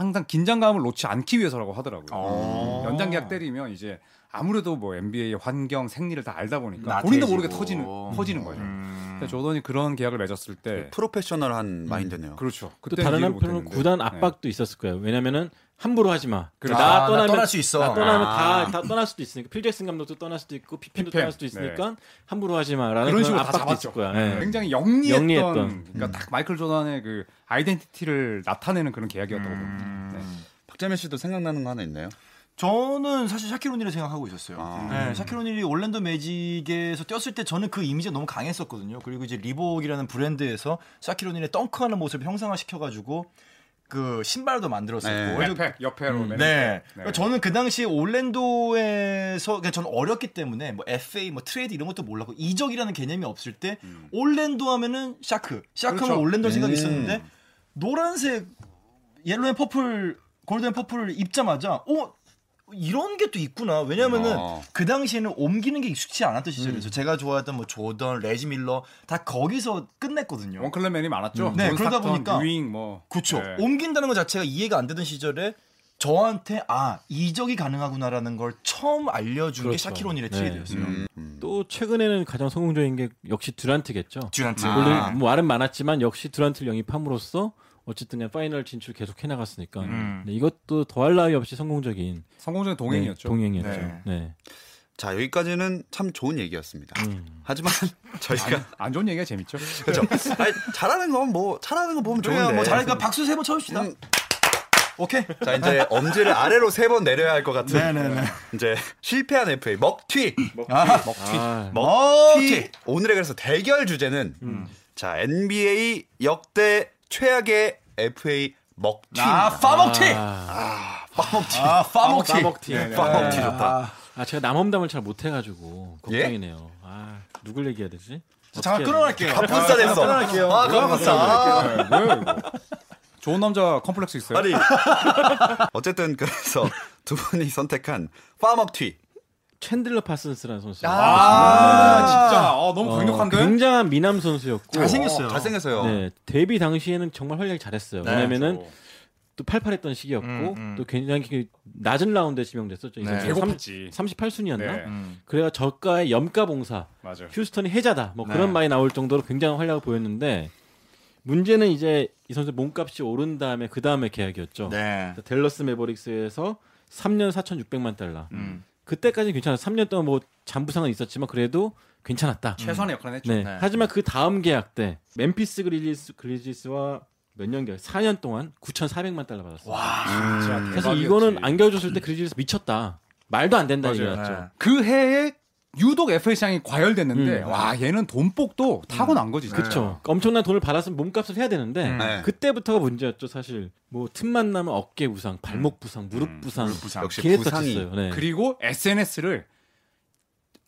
항상 긴장감을 놓지 않기 위해서라고 하더라고요. 어. 연장 계약 때리면 이제 아무래도 뭐 NBA의 환경, 생리를 다 알다 보니까. 본인도 모르게 터지는 터지는 거죠. 음. 근데 조던이 그런 계약을 맺었을 때 프로페셔널한 마인드네요. 그렇죠. 음. 또 그때 다른 못했는데. 구단 네. 압박도 있었을 거예요. 왜냐면은 함부로 하지 마. 그렇죠. 나 아, 나 떠나면 떠날 수 있어. 나 떠나면 아. 다, 다 떠날 수도 있으니까 필 잭슨 감독도 떠날 수도 있고 피펜도 피펜. 떠날 수도 있으니까 함부로 하지 마라는 그런 식으로 다 압박도. 있을 거야. 네. 예. 굉장히 영리했던, 영리했던. 그러니까 딱 마이클 조던의 그 identity를 나타내는 그런 계약이었다고 봅니다. 네. 박재민 씨도 생각나는 거 하나 있나요? 저는 사실 샤킬 오닐을 생각하고 있었어요. 아. 네, 샤킬 오닐이 올랜도 매직에서 뛰었을 때 저는 그 이미지가 너무 강했었거든요. 그리고 이제 리복이라는 브랜드에서 샤킬 오닐의 덩크하는 모습을 형상화 시켜가지고 그 신발도 만들었었고. 네. 옆에 옆에로 네. 맨 그러니까 저는 그 당시 올랜도에서 그러니까 저는 어렸기 때문에 뭐 FA 뭐 트레이드 이런 것도 몰랐고 이적이라는 개념이 없을 때 올랜도 하면은 샤크, 샤크하면 그렇죠. 올랜도 생각이 음. 있었는데 노란색 yellow and purple gold and purple을 입자마자 어 이런 게 또 있구나. 왜냐면은 어. 그 당시에는 옮기는 게 익숙치 않았던 시절이죠. 제가 좋아했던 뭐 조던, 레지 밀러 다 거기서 끝냈거든요. one club man이 많았죠. 네, 존 그러다 스탁턴, 보니까 유잉 뭐 그렇죠. 네. 옮긴다는 것 자체가 이해가 안 되던 시절에 저한테 아 이적이 가능하구나라는 걸 처음 알려준 게 그렇죠. 샤킬 오닐의 네. 트레이드였어요. 음, 음. 또 최근에는 가장 성공적인 게 역시 듀란트겠죠. 듀란트. 아. 물론 뭐 말은 많았지만 역시 듀란트를 영입함으로써 어쨌든 그냥 final 진출 계속 해나갔으니까 음. 네, 이것도 더할 나위 없이 성공적인 성공적인 동행이었죠. 네, 동행이었죠. 네. 네. 자 여기까지는 참 좋은 얘기였습니다. 음. 하지만 *laughs* 저희가 안 좋은 얘기가 재밌죠. *laughs* 그렇죠. 아니, 잘하는 건 뭐 잘하는 거 보면 좋은데. 뭐 잘하니까 박수 세 번 쳐줍시다. 음. 오케이. 자 이제 엄지를 아래로 세 번 내려야 할 것 같은. 네네네. 이제 실패한 FA 먹튀. 아, 먹튀. 오늘의 그래서 대결 주제는 음. 자 NBA 역대 최악의 FA 먹튀입니다. 아 파먹튀. 아, 파먹튀. 아 파먹튀. 파먹튀. 네, 네. 파먹튀 좋다. 아, 아, 제가 남 험담을 잘 못해가지고 걱정이네요. 아, 누굴 얘기해야 되지? 잠깐 어떻게 끊어갈게요. 갑분싸 됐어. 끊어갈게요. 아, 갑분싸. 네, 뭐예요 이거? 좋은 남자 컴플렉스 있어요. 아니. *laughs* 어쨌든 그래서 두 분이 선택한 파먹튀. 챈들러 파슨스라는 선수. 아, 진짜 어, 너무 어, 강력한데. 굉장한 미남 선수였고 잘생겼어요. 잘생겼어요. 네, 데뷔 당시에는 정말 활약이 잘했어요. 네, 왜냐면은 또 팔팔했던 시기였고 음, 음. 또 굉장히 그 낮은 라운드에 지명됐었죠. 이 네. 선수. 배고팠지. 38순위였나? 네. 음. 그래가 저가의 염가봉사, 맞아. 휴스턴이 해자다. 뭐 네. 그런 말이 나올 정도로 굉장한 활약을 보였는데 문제는 이제 이 선수 몸값이 오른 다음에 그 다음에 계약이었죠. 네. 델러스 매버릭스에서 3년 4,600만 달러. 음. 그때까지는 괜찮았어. 3년 동안 뭐 잔부상은 있었지만 그래도 괜찮았다. 최선의 역할을 했죠. 네. 네. 하지만 그 다음 계약 때 멤피스 그리지스, 그리지스와 몇 년 계약? 4년 동안 9,400만 달러 받았어요. 와. 진짜 그래서 대박이었지. 이거는 안겨줬을 때 그리지스 미쳤다. 말도 안 된다 맞아요. 이거였죠. 네. 그 해에 유독 FA 시장이 과열됐는데 음. 와 얘는 돈복도 타고난 거지. 진짜. 그렇죠. 엄청난 돈을 받았으면 몸값을 해야 되는데 음. 네. 그때부터가 문제였죠 사실. 뭐 틈만 나면 어깨 부상, 발목 부상, 무릎 부상, 무릎 부상. 역시 부상이. 네. 그리고 SNS를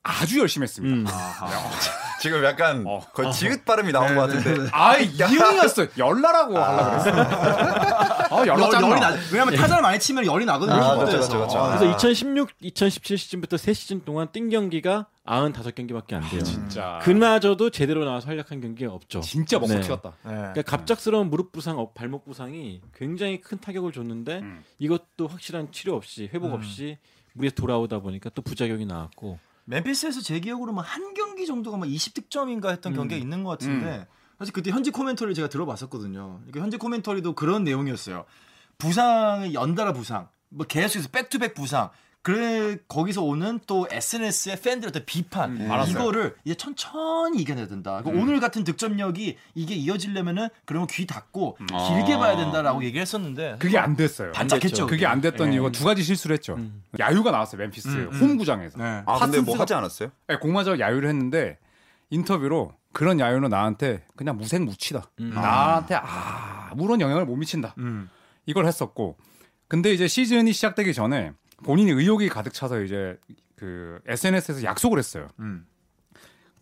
아주 열심히 했습니다. 음. 지금 약간 어. 거의 지읒 발음이 나온 것 같은데. 아 이응이었어. 열나라고 하려 그랬어. 아 열, 열났잖아. 열이 나. 왜냐면 타자를 많이 치면 열이 나거든요. 아, 그래서. 그렇죠, 그렇죠, 그렇죠. 아. 그래서 2016, 2017 시즌부터 3시즌 동안 뛴 경기가 95경기밖에 안 돼요. 진짜. 그마저도 제대로 나와서 활약한 경기가 없죠. 진짜 먹고 네. 튀었다. 네. 그러니까 갑작스러운 무릎 부상, 어, 발목 부상이 굉장히 큰 타격을 줬는데 음. 이것도 확실한 치료 없이 회복 없이 무리해서 돌아오다 보니까 또 부작용이 나왔고 멤피스에서 제 기억으로 뭐 한 경기 정도가 막 20득점인가 했던 음. 경기가 있는 것 같은데 사실 그때 현지 commentary 제가 들어봤었거든요. 그러니까 현지 commentary도 그런 내용이었어요. 부상을 연달아 부상, 뭐 계속해서 back-to-back 부상. 그래 거기서 오는 또 SNS의 팬들의 어떤 비판 음, 알았어요. 이거를 이제 천천히 이겨내야 된다. 그러니까 오늘 같은 득점력이 이게 이어지려면은 그러면 귀 닫고 길게 아. 봐야 된다라고 얘기했었는데 그게 안 됐어요. 반짝했죠. 그게 안 됐던 이유가 두 가지 실수를 했죠. 음. 야유가 나왔어요. 멤피스 음, 음. 홈구장에서. 네. 아 근데 뭐 하지 않았어요? 네, 공마저 야유를 했는데 인터뷰로 그런 야유는 나한테 그냥 무색무취다. 음. 나한테 아무런 영향을 못 미친다. 음. 이걸 했었고 근데 이제 시즌이 시작되기 전에 본인이 의욕이 가득 차서 이제 그 SNS에서 약속을 했어요. 음.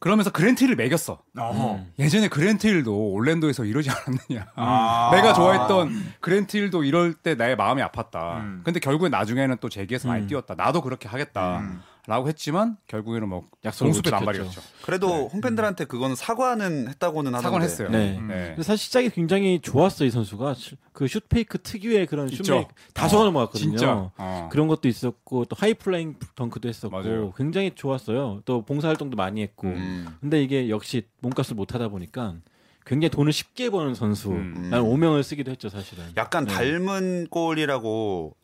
그러면서 그랜트힐을 매겼어. 어허. 예전에 그랜트힐도 올랜도에서 이러지 않았느냐. 아. *laughs* 내가 좋아했던 그랜트힐도 이럴 때 나의 마음이 아팠다. 음. 근데 결국에 나중에는 또 재기에서 많이 음. 뛰었다. 나도 그렇게 하겠다. 음. 라고 했지만 결국에는 뭐 약속을 남발이었죠. 그래도 홈팬들한테 그거는 사과는 했다고는 하던데. 사과는 했어요. 네. 음. 네. 사실 시작이 굉장히 좋았어 이 선수가 그 슛페이크 특유의 그런. 슛메이크 다소가 넘어갔거든요. 진짜. 어. 그런 것도 있었고 또 하이플라잉 덩크도 했었고 맞아요. 굉장히 좋았어요. 또 봉사활동도 많이 했고 음. 근데 이게 역시 몸값을 못 하다 보니까 굉장히 돈을 쉽게 버는 선수. 음. 난 오명을 쓰기도 했죠 사실은. 약간 네. 닮은 꼴이라고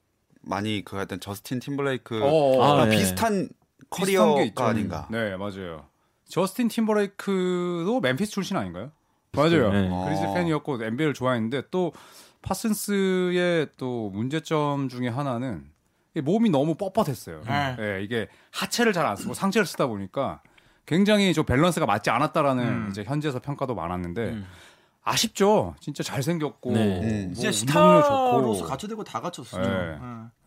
많이 그 하여튼 저스틴 팀버레이크 어, 아, 랑 네. 비슷한 비슷한. 커리어가 아닌가. 네, 맞아요. 저스틴 팀버레이크도 멤피스 출신 아닌가요? 맞아요. 네. 어. 그리즈 팬이었고 NBA를 좋아했는데 또 파슨스의 또 문제점 중에 하나는 이 몸이 너무 뻣뻣했어요. 네. 예, 이게 하체를 잘 안 쓰고 상체를 쓰다 보니까 굉장히 좀 밸런스가 맞지 않았다라는 음. 이제 현지에서 평가도 많았는데 아쉽죠. 진짜 잘생겼고 네. 음. 뭐 진짜 스타로서 좋고. 갖춰되고 다 갖췄었죠. 네.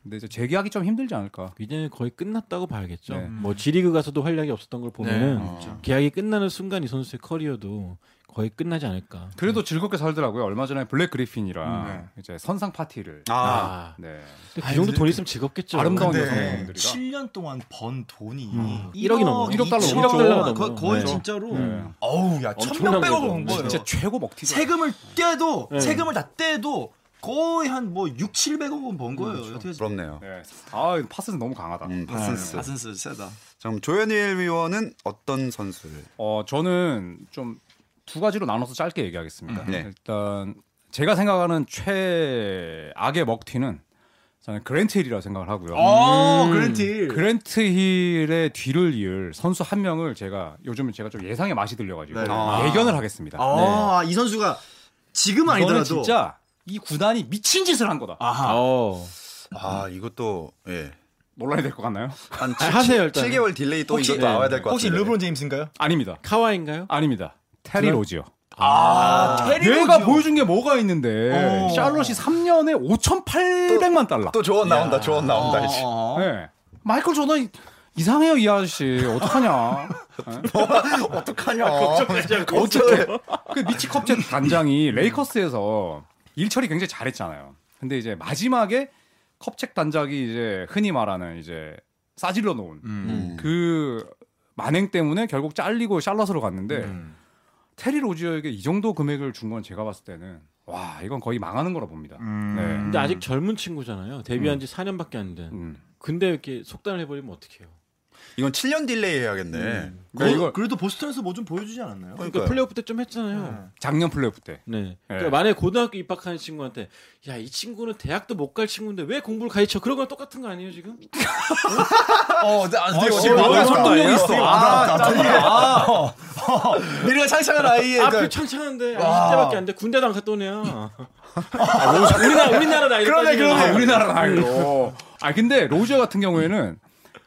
네. 근데 이제 재계약이 좀 힘들지 않을까. 이제는 거의 끝났다고 봐야겠죠. 네. 뭐 G리그 가서도 활약이 없었던 걸 보면은 네, 그렇죠. 계약이 끝나는 순간 이 선수의 커리어도 거의 끝나지 않을까. 그래도 즐겁게 살더라고요. 얼마 전에 블레이크 그리핀이랑 네. 이제 선상 파티를. 아, 네. 근데 그 아니, 정도 돈 있으면 즐겁겠죠. 아름다운 근데 여성분들이라. 7년 동안 번 돈이 음. 1억이 넘어요. 1억 달러 2천 넘죠. 달러가 넘어요. 거, 거의 네. 진짜로 네. 어우 야 엄청난 1,600억을 거죠. 번 거예요. 진짜 최고 먹튀죠. 세금을 떼도 네. 세금을 다 떼도 거의 한 뭐 6, 700억은 번 거예요. 그렇죠. 여태까지. 부럽네요. 네. 아, 파슨스는 너무 강하다. 음, 네, 파슨스. 파슨스 세다. 자, 그럼 조현일 위원은 어떤 선수를? 어, 저는 좀 두 가지로 나눠서 짧게 얘기하겠습니다. 네. 일단 제가 생각하는 최악의 먹튀는 저는 그랜트 힐이라고 생각을 하고요. 어, 음. 그랜트. 그랜트 힐의 뒤를 이을 선수 한 명을 제가 요즘은 제가 좀 예상의 맛이 들려가지고 네. 아. 예견을 하겠습니다. 아, 이 선수가 이거는 아니더라도 진짜 이 구단이 미친 짓을 한 거다. 아하. 어. 아, 이것도 예. 논란이 될 것 같나요? 한 아, 하세요, 일단. 7개월 delay 또 혹시- 이것도 나와야 될 것 같아요. 혹시 르브론 제임스인가요? 아닙니다. 카와인가요? 아닙니다. 테리 로지어. 아, 테리 얘가 로지어. 보여준 게 뭐가 있는데 어. 샬롯이 3년에 5,800만 달러. 또 조던 나온다. 조던 나온다. 이제. 어, 어. 네. 마이클 조던 이상해요 이 아저씨 어떡하냐 *laughs* 어떡하냐. 어떻게 그 미치 컵제 단장이 레이커스에서 일 처리 굉장히 잘했잖아요 근데 이제 마지막에 컵책 단장이 이제 흔히 말하는 이제 싸질러 놓은 음. 그 만행 때문에 결국 잘리고 샬럿으로 갔는데 음. 테리 로지어에게 이 정도 금액을 준 건 제가 봤을 때는 와 이건 거의 망하는 거라 봅니다. 음. 네. 근데 아직 젊은 친구잖아요. 데뷔한 지 4년밖에 안 된. 음. 근데 이렇게 속단을 해버리면 어떡해요? 이건 7년 delay 해야겠네. 그러니까 그, 이거 그래도 보스턴에서 뭐 좀 보여주지 않았나요? 그러니까. 플레이오프 때 좀 했잖아요. 작년 플레이오프 때 네. 네. 그러니까 만약에 고등학교 입학하는 친구한테 야 이 친구는 대학도 못 갈 친구인데 왜 공부를 가르쳐? 그런 건 똑같은 거 아니에요 지금? *laughs* 어, 나, 아, 되게 지금 어려워. 와닿았다. 설득력이 있어. 되게 아, 나 어, 어. 미래가 창창한 아이의 앞에 그 창창한데 와. 20대밖에 안 돼. 군대도 안 갔다 오냐. 아, 뭐, 우리나라 우리나라 나이로 그러네. 그러네. 아, 우리나라 나이로. 아 근데 로지어 같은 경우에는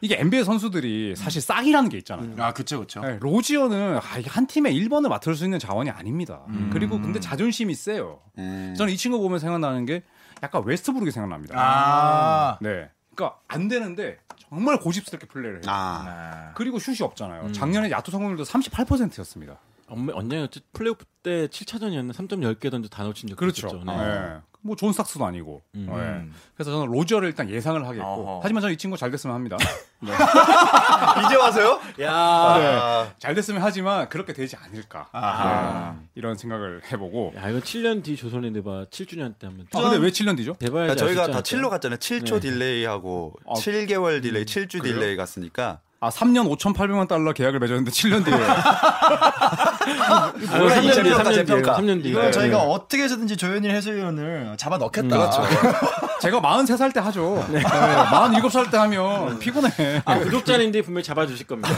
이게 NBA 선수들이 사실 싹이라는 게 있잖아요. 아, 그쵸, 그쵸. 네, 로지어는 아, 이게 한 팀의 1번을 맡을 수 있는 자원이 아닙니다. 그리고 근데 자존심이 세요. 음. 저는 이 친구 보면 생각나는 게 약간 웨스트브룩이 생각납니다. 아. 네. 그러니까 안 되는데 정말 고집스럽게 플레이를 해요. 아. 그리고 슛이 없잖아요. 작년에 야투 성공률도 38%였습니다. 언제였지? 플레이오프 때 7차전이었나? 3점 10개 던져 다 놓친 적 그렇죠. 있었죠. 네. 네. 뭐 존 스탁스도 아니고. 음. 네. 그래서 저는 로지어를 일단 예상을 하겠고. 어허. 하지만 저는 이 친구 잘 됐으면 합니다. 네. *laughs* 이제 와서요? 야. 아. 잘 됐으면 하지만 그렇게 되지 않을까. 네. 이런 생각을 해보고. 야, 이거 7년 뒤 조선랜드바 7주년 때 한번 아, 근데 왜 7년 뒤죠? 그러니까 저희가 다 않을까요? 7로 갔잖아요. 7초 네. delay하고 아, 7개월 delay, 7주 그래요? delay 갔으니까 아, 3년 5,800만 달러 계약을 맺었는데 7년 뒤에. *laughs* 아, 3년 뒤, 재평가, 3년 뒤, 재평가. 3년 뒤. 이거 네. 저희가 어떻게 해서든지 조현일 해설위원을 잡아 넣겠다. 그렇죠. *laughs* 제가 43살 때 하죠. 네. 47살 때 하면 피곤해. 아, 구독자님들이 분명히 잡아주실 겁니다.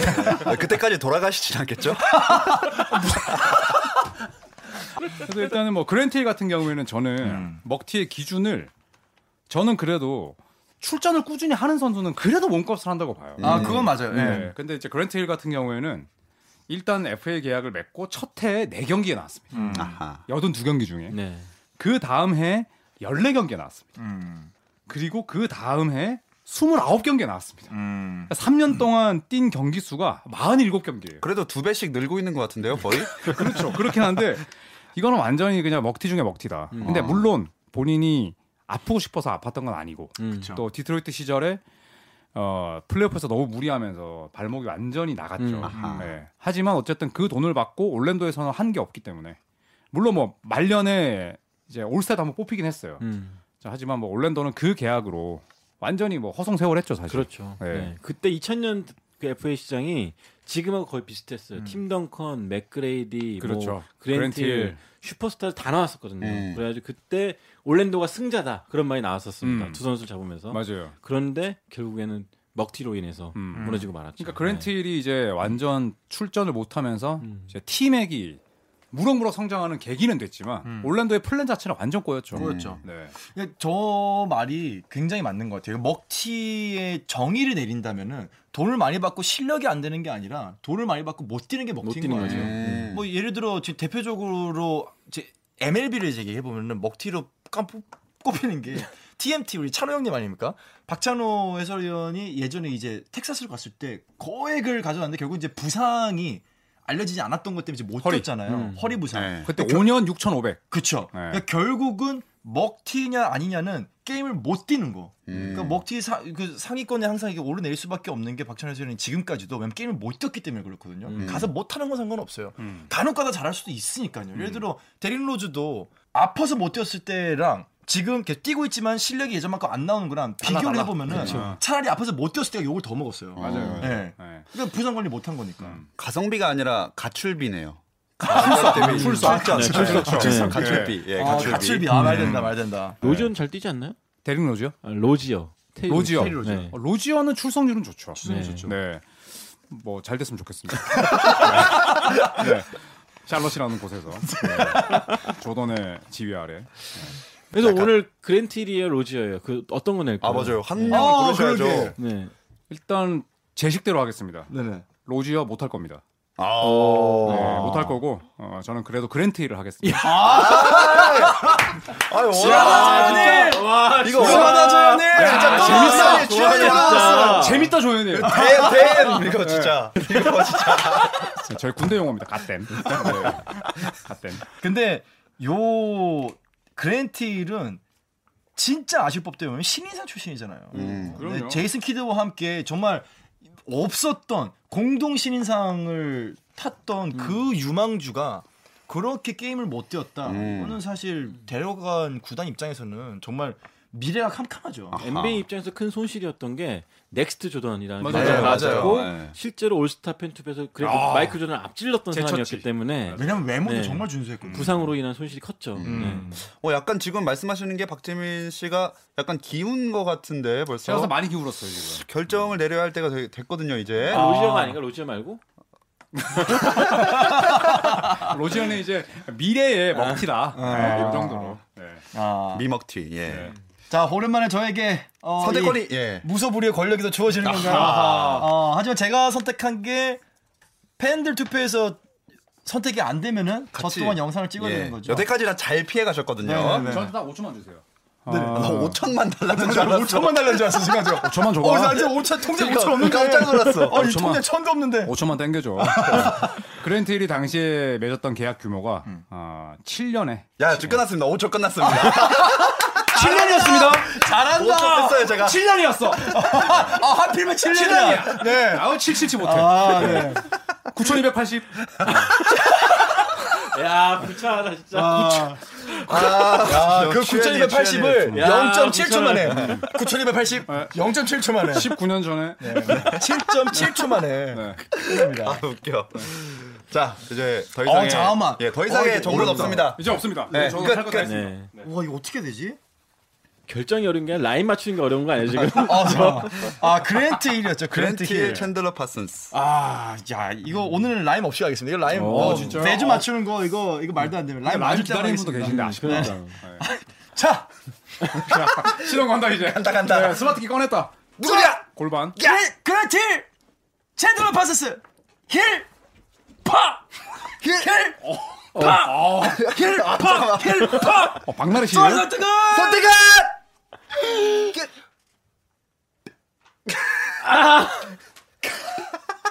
아, 그때까지 돌아가시진 않겠죠? *laughs* 그래서 일단은 뭐 그랜테일 같은 경우에는 저는 음. 먹튀의 기준을 저는 그래도 출전을 꾸준히 하는 선수는 그래도 몸값을 한다고 봐요. 아, 그건 맞아요. 예. 네. 근데 이제 그랜테일 같은 경우에는 일단 FA 계약을 맺고 첫 해에 4경기에 나왔습니다. 음. 아하. 82경기 중에. 네. 그 다음 해 14경기에 나왔습니다. 음. 그리고 그 다음 해 29경기에 나왔습니다. 음. 3년 동안 뛴 경기 수가 47경기예요. 그래도 두 배씩 늘고 있는 것 같은데요, 거의? *laughs* 그렇죠. 그렇긴 한데 이거는 완전히 그냥 먹튀 중에 먹튀다. 음. 근데 아. 물론 본인이 아프고 싶어서 아팠던 건 아니고 음. 또 디트로이트 시절에 어, 플레이오프에서 너무 무리하면서 발목이 완전히 나갔죠. 음. 네. 하지만 어쨌든 그 돈을 받고 올랜도에서는 한 게 없기 때문에 물론 뭐 말년에 이제 올스타도 한번 뽑히긴 했어요. 음. 자, 하지만 뭐 올랜도는 그 계약으로 완전히 뭐 허송 세월했죠 사실. 그렇죠. 네. 네. 그때 2000년 그 FA 시장이 지금하고 거의 비슷했어요. 팀 덩컨, 맥그레이디, 그렇죠. 뭐 그랜트 힐. 슈퍼스타 다 나왔었거든요. 음. 그래가지고 그때 올랜도가 승자다 그런 말이 나왔었습니다. 음. 두 선수 잡으면서. 맞아요. 그런데 결국에는 먹튀로 인해서 음. 무너지고 말았죠. 그러니까 그랜틸이 이제 완전 출전을 못하면서 음. 이제 티맥이 무럭무럭 성장하는 계기는 됐지만 올란도의 플랜 자체는 완전 꼬였죠. 꼬였죠. 네. 예, 저 말이 굉장히 맞는 것 같아요. 먹튀의 정의를 내린다면은 돈을 많이 받고 실력이 안 되는 게 아니라 돈을 많이 받고 못 뛰는 게 먹튀인. 거죠. 음. 뭐 예를 들어 지금 대표적으로 이제 MLB를 얘기해 보면은 먹튀로 깜 꼽히는 게 *laughs* TMT 우리 찬호 형님 아닙니까? 박찬호 해설위원이 예전에 이제 텍사스를 갔을 때 거액을 가져왔는데 결국 이제 부상이 알려지지 않았던 것 때문에 못 허리. 뛰었잖아요. 음. 허리 부상. 네. 그때 5년 6,500. 그쵸. 네. 그러니까 결국은 먹튀냐 아니냐는 게임을 못 뛰는 거. 음. 그러니까 먹튀 사, 그 상위권에 항상 이게 오르내릴 수밖에 없는 게 박찬호 해설위원이 지금까지도 왜냐면 게임을 못 뛰었기 때문에 그렇거든요. 음. 가서 못 하는 건 상관없어요. 음. 간혹가다 잘할 수도 있으니까요. 예를 들어 데릭 로즈도 아파서 못 뛰었을 때랑 지금 이렇게 뛰고 있지만 실력이 예전만큼 안 나오는 거랑 비교를. 해보면은 그렇죠. 차라리 아파서 못 뛰었을 때가 욕을 더 먹었어요. 맞아요. 네. 네. 그러니까 부상 관리 못한 거니까. 가성비가 아니라 가출비네요. 출석. 출석. 네, 출석. 가출비. 예, 아, 가출비. 가출비. 아, 말 된다, 말 된다. 로지오는 잘 뛰지 않나요? 로즈요? 아, 로지어. 테일러. 로지어. 테일러 로지어. 네. 어, 로지어는 출석률은 좋죠. 출석률 좋죠. 네. 뭐 잘 됐으면 좋겠습니다. *laughs* 네. 샬럿이라는 곳에서 네. 조던의 지휘 아래. 그래서 오늘 그랜티리의 로지어예요. 그 어떤 거 낼까요? 아 맞아요. 한 아, 명을 고르셔야죠. 그러게. 네. 일단 제 식대로 하겠습니다. 네네. 로지어 못할 겁니다. 아. 네, 못할 거고 어, 저는 그래도 그랜트힐을 하겠습니다. 아유, 시원하네. 와, 이거 시원하다, 조연이. 진짜 재밌다. 나왔어. 재밌다 조연이. 댐, 댐. 이거 진짜. 이거 진짜. 저희 군대 용어입니다. 갓댐. 네. 갓댐. 근데 요 그랜틸은 진짜 아실 법도 보면 신인상 출신이잖아요. 음, 그럼요. 네, 제이슨 키드와 함께 정말 없었던 공동 신인상을 탔던 그 유망주가 그렇게 게임을 못 뛰었다. 음. 그거는 사실 데려간 구단 입장에서는 정말 미래가 캄캄하죠. NBA 입장에서 큰 손실이었던 게 next 조던이라는 맞아요. 맞아요. 나왔고 네. 실제로 올스타 팬투표에서 그래도 아. 마이클 조던을 앞질렀던 제쳤지. 사람이었기 때문에 왜냐면 외모도 네. 정말 준수했거든요. 부상으로 인한 손실이 컸죠. 음. 네. 어, 약간 지금 말씀하시는 게 박재민 씨가 약간 기운 것 같은데 벌써 제가 많이 기울었어요 지금. 결정을 내려야 할 때가 되- 됐거든요 이제. 아, 로지어가 아닌가? 로지어 말고? *laughs* 로지어는 이제 미래의 먹튀다. 네, 이 정도로. 네. 아. 미먹튀. 예. 네. 자 오랜만에 저에게 어, 이 선택권이 예. 무소불위의 권력이 더 주어지는 건가요? 어, 하지만 제가 선택한 게 팬들 투표에서 선택이 안 되면은 저 같이. 또한 영상을 찍어야 예. 되는 거죠. 여태까지는 잘 피해 가셨거든요. 네, 네. 저한테 딱 5초만 주세요. 네. 아, 나 5천만 달라는 줄 알았어. 5천만 달라는 줄 알았어 순간적으로. 5초만 줘봐. 어, 나 이제 5천 통장 5천 없는데. 깜짝 놀랐어. 어, 이 5천만. 통장 천도 없는데. 5초만 땡겨줘. *laughs* 그랜트 힐이 당시에 맺었던 계약 규모가 아, 7년에 야, 지금 끝났습니다. 5초 끝났습니다. *laughs* 7년이었습니다. 5초 잘한다. 했어요, 제가. 7년이었어. 아, 하필이면 7년이야. 네. 아우 777 못해. 아, 네. 9280. *laughs* 야, 구차하다 진짜. 아, 아, 그 취향이, 9280을 취향이. 야, 0.7초 만에. *laughs* 9280 0.7초 만에. 19년 전에. 7.7초 만에. 네. 끝납니다. 아, 웃겨. 자, 이제 더 이상의 어, 잠깐만. 예, 더 어, 이상의 이거 정보는. 없습니다. 이제 없습니다. 네, 끝. 다 했습니다. 네. 와, 이거 어떻게 되지? 결정이 어려운 게 아니라 rhyme 맞추는 게 어려운 거 아니에요, 지금? *laughs* 아, 저, *laughs* 아 그랜트 힐이었죠. 그랜트 그랜트 힐. 챈들러 파슨스. 아, 야, 이거 오늘은 rhyme 없이 가겠습니다. 이거 rhyme 어, 어, 진짜요? 매주 맞추는 거 이거 이거 말도 안 되면 rhyme rhyme 맞을 때 기다리는 분도 계신데. 네. *laughs* 자, 자, 시동 간다 이제. 간다, 간다. 네, 스마트키 꺼냈다. 누구야? 골반. 그래, 그랜트 힐. 챈들러 파슨스. 힐. 파. 힐. 파. 어, 힐. 파. 힐. 파. 어, 박나래 씨. 저 선택은 선택은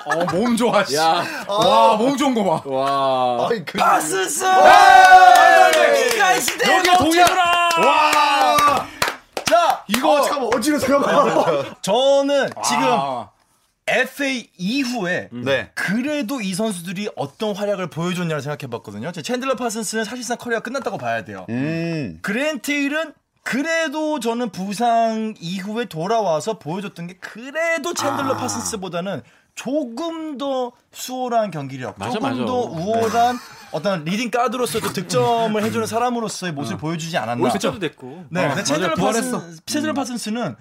어, 몸 좋아. 씨. 야, 와, 몸 좋은 거 봐. 와. 아이 그 파스스. 가이스 대 여기에 동의야. 와. 자, 이거- 어, 잠깐만 어지러 잠깐만. 저는 지금 아, FA 이후에 네. 그래도 이 선수들이 어떤 활약을 보여줬냐를 생각해봤거든요. 제 챈들러 파슨스는 사실상 커리어가 끝났다고 봐야 돼요. 음. 그랜트 힐은 그래도 저는 부상 이후에 돌아와서 보여줬던 게 그래도 챈들러 파슨스보다는 조금 더 수월한 경기력, 맞아, 조금 맞아. 더 우월한 어떤 leading 가드로서도 득점을 *laughs* 해주는 사람으로서의 모습을 보여주지 않았나. 올스타도 됐고. 네, 어, 맞아, 챈들러. 파슨, 챈들러 파슨스는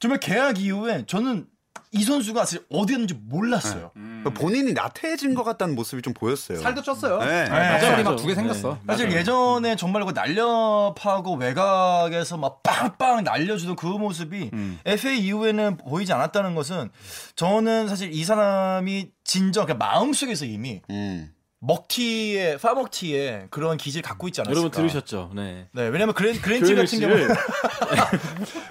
정말 계약 이후에 저는 이 선수가 사실 어디였는지 몰랐어요. 본인이 나태해진 것 같다는 모습이 좀 보였어요. 살도 쪘어요. 네. 살이 맞아. 막 두 개 생겼어. 사실 예전에 정말 그 날렵하고 외곽에서 막 빵빵 날려주던 그 모습이 FA 이후에는 보이지 않았다는 것은 저는 사실 이 사람이 진정 그러니까 마음속에서 이미 음. 먹튀의 파먹튀의 그런 기질 갖고 있지 않았을까. 여러분 들으셨죠? 네. 네, 왜냐면 그랜, 조현일 같은 경우 씨를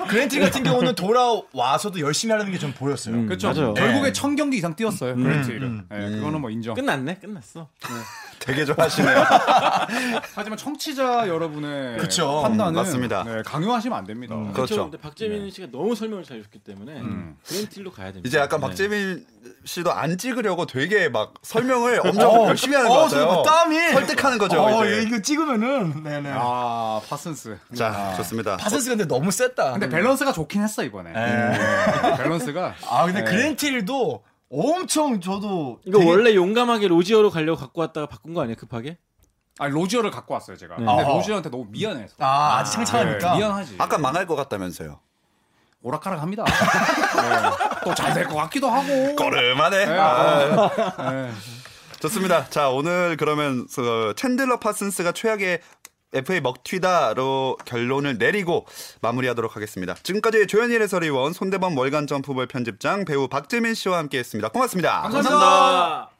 그랜트 같은 경우는 돌아와서도 열심히 하는 게 좀 보였어요. 그렇죠. 맞아요. 결국에 네. 천 경기 이상 뛰었어요. 그랜트를. 음. 네, 그거는 뭐 인정. 끝났네, 끝났어. *laughs* 되게 좋아하시네요. *laughs* 하지만 청취자 여러분의 그쵸. 판단은 맞습니다. 네, 강요하시면 안 됩니다. 그렇죠. 그렇죠. 근데 박재민 씨가 너무 설명을 잘해줬기 때문에 음. 그랜틸로 가야 됩니다. 이제 약간 네. 박재민 씨도 안 찍으려고 되게 막 설명을 *laughs* 엄청 어, 열심히 하는 것 어, 같아요. 저 땀이 설득하는 거죠. 어, 이제. 이거 찍으면은 네네. 아 파슨스. 자, 아. 좋습니다. 파센스 근데 너무 셌다. 근데 밸런스가 좋긴 했어 이번에. 네. 네, 밸런스가. 아 근데 네. 그랜틸도 엄청 저도 이거 되게- 원래 용감하게 로지어로 가려고 갖고 왔다가 바꾼 거 아니에요, 급하게? 아 로지어를 갖고 왔어요 제가. 네. 근데 아. 로지어한테 너무 미안해서. 아 아직 창창하니까 네, 미안하지. 아까 망할 것 같다면서요. 오락가락합니다. *laughs* 네. 또 잘될 것 같기도 하고. 거름하네. 네. 아. 네. 좋습니다. 자, 오늘 그러면 그 챈들러 파슨스가 최악의 FA 먹튀다로 결론을 내리고 마무리하도록 하겠습니다. 지금까지 조현일 해설위원, 손대범 월간 점프볼 편집장, 배우 박재민 씨와 함께했습니다. 고맙습니다. 감사합니다.